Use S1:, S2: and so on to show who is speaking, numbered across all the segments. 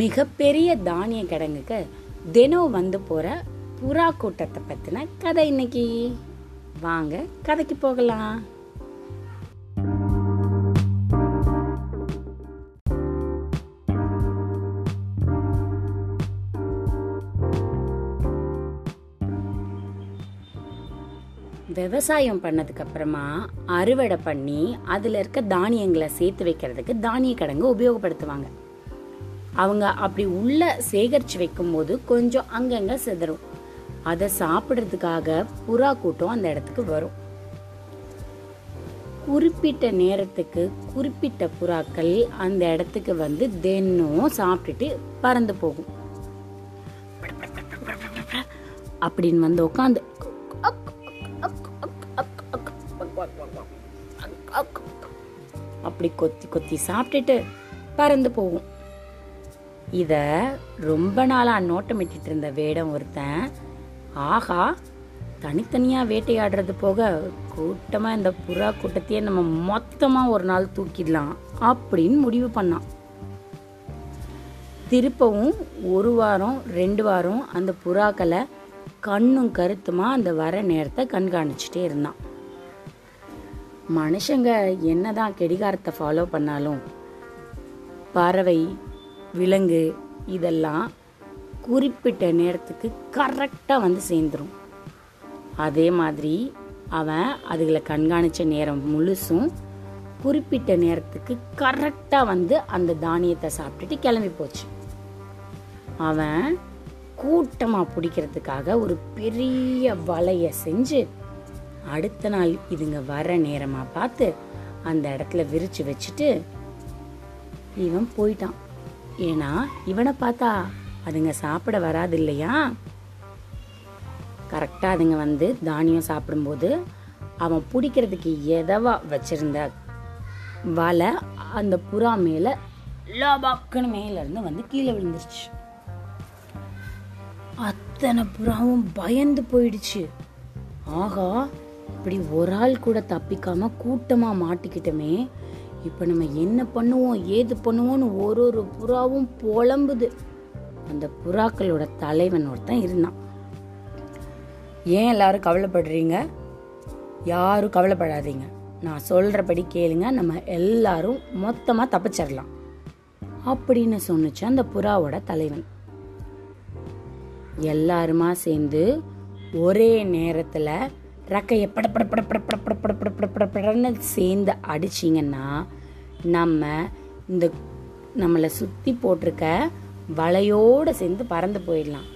S1: மிகப்பெரிய தானிய கிடங்குக்கு தினம் வந்து போகிற புறா கூட்டத்தை பற்றின கதை இன்னைக்கு வாங்க கதைக்கு போகலாம் விவசாயம் பண்ணதுக்கு அப்புறமா அறுவடை பண்ணி அதில் இருக்க தானியங்களை சேர்த்து வைக்கிறதுக்கு தானிய கடங்கு உபயோகப்படுத்துவாங்க அவங்க அப்படி உள்ள சேகரித்து வைக்கும்போது கொஞ்சம் அங்கங்கே சிதறும் அதை சாப்பிட்றதுக்காக புறா கூட்டம் அந்த இடத்துக்கு வரும் குறிப்பிட்ட நேரத்துக்கு குறிப்பிட்ட புறாக்கள் அந்த இடத்துக்கு வந்து தினம் சாப்பிட்டுட்டு பறந்து போகும் அப்படின்னு வந்து உட்காந்து அப்படி கொத்தி கொத்தி சாப்பிட்டுட்டு பறந்து போகும் இதை ரொம்ப நாளாக நோட்டமிட்டு இருந்த வேடம் ஒருத்தன் ஆகா தனித்தனியாக வேட்டையாடுறது போக கூட்டமாக இந்த புறா கூட்டத்தையே நம்ம மொத்தமாக ஒரு நாள் தூக்கிடலாம் அப்படின்னு முடிவு பண்ணான் திருப்பவும் ஒரு வாரம் ரெண்டு வாரம் அந்த புறாக்களை கண்ணும் கருத்துமாக அந்த வர நேரத்தை கண்காணிச்சுட்டே இருந்தான் மனுஷங்க என்னதான் கெடிகாரத்தை ஃபாலோ பண்ணாலும் பறவை விலங்கு இதெல்லாம் குறிப்பிட்ட நேரத்துக்கு கரெக்டாக வந்து சேர்ந்துடும் அதே மாதிரி அவன் அதுகளை கண்காணித்த நேரம் முழுசும் குறிப்பிட்ட நேரத்துக்கு கரெக்டாக வந்து அந்த தானியத்தை சாப்பிட்டுட்டு கிளம்பி போச்சு அவன் கூட்டமாக பிடிக்கிறதுக்காக ஒரு பெரிய வலையை செஞ்சு அடுத்த நாள் இதுங்க வர நேரமாக பார்த்து அந்த இடத்துல விரித்து வச்சுட்டு இவன் போயிட்டான் ஏன்னா இவனை பார்த்தா அதுங்க சாப்பிட வராது இல்லையா கரெக்டாக அதுங்க வந்து தானியம் சாப்பிடும்போது அவன் பிடிக்கிறதுக்கு எதவா வச்சிருந்த வலை அந்த புறா மேலே லாபாக்குன்னு மேலேருந்து வந்து கீழே விழுந்துருச்சு அத்தனை புறாவும் பயந்து போயிடுச்சு ஆகா இப்படி ஒரு ஆள் கூட தப்பிக்காம கூட்டமாக மாட்டிக்கிட்டமே இப்போ நம்ம என்ன பண்ணுவோம் ஏது பண்ணுவோன்னு ஒரு ஒரு புறாவும் புலம்புது அந்த புறாக்களோட தலைவன் ஒருத்தன் இருந்தான் ஏன் எல்லாரும் கவலைப்படுறீங்க யாரும் கவலைப்படாதீங்க நான் சொல்கிறபடி கேளுங்க நம்ம எல்லாரும் மொத்தமாக தப்பிச்சிடலாம் அப்படின்னு சொன்னிச்சு அந்த புறாவோட தலைவன் எல்லாருமா சேர்ந்து ஒரே நேரத்தில் பட படப்பட பட பட பட பட படன்னு சேர்ந்து அடிச்சிங்கன்னா நம்ம இந்த நம்மளை சுற்றி போட்டிருக்க வலையோடு சேர்ந்து பறந்து போயிடலாம்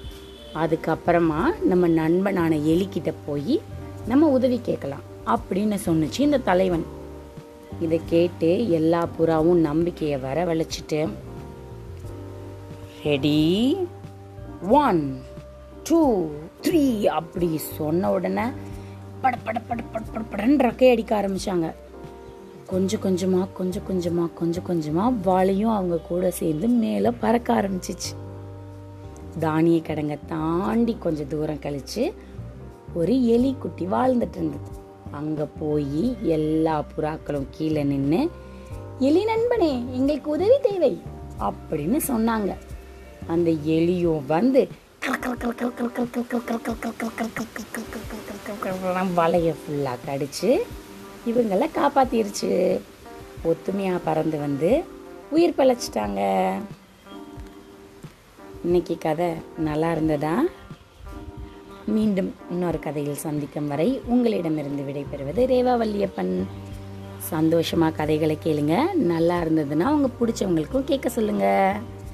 S1: அதுக்கப்புறமா நம்ம நண்பனான எலிக்கிட்ட போய் நம்ம உதவி கேட்கலாம் அப்படின்னு சொன்னிச்சு இந்த தலைவன் இதை கேட்டு எல்லா புறாவும் நம்பிக்கையை வர வளைச்சிட்டு ரெடி ஒன் டூ த்ரீ அப்படி சொன்ன உடனே பட பட பட ரக்கை அடிக்க ஆரம்பித்தாங்க கொஞ்சம் கொஞ்சமாக கொஞ்சம் கொஞ்சமாக கொஞ்சம் கொஞ்சமாக வாளியும் அவங்க கூட சேர்ந்து மேலே பறக்க ஆரம்பிச்சிச்சு தானிய கிடங்க தாண்டி கொஞ்சம் தூரம் கழித்து ஒரு எலி குட்டி வாழ்ந்துட்டு இருந்தது அங்கே போய் எல்லா புறாக்களும் கீழே நின்று எலி நண்பனே எங்களுக்கு உதவி தேவை அப்படின்னு சொன்னாங்க அந்த எலியும் வந்து வலையை ஃபுல்லாக கடிச்சு இவங்களை காப்பாற்றிருச்சு ஒத்துமையாக பறந்து வந்து உயிர் பழச்சிட்டாங்க இன்னைக்கு கதை நல்லா இருந்ததா மீண்டும் இன்னொரு கதையில் சந்திக்கும் வரை உங்களிடமிருந்து விடைபெறுவது ரேவா வல்லியப்பன் சந்தோஷமாக கதைகளை கேளுங்க நல்லா இருந்ததுன்னா அவங்க பிடிச்சவங்களுக்கும் கேட்க சொல்லுங்கள்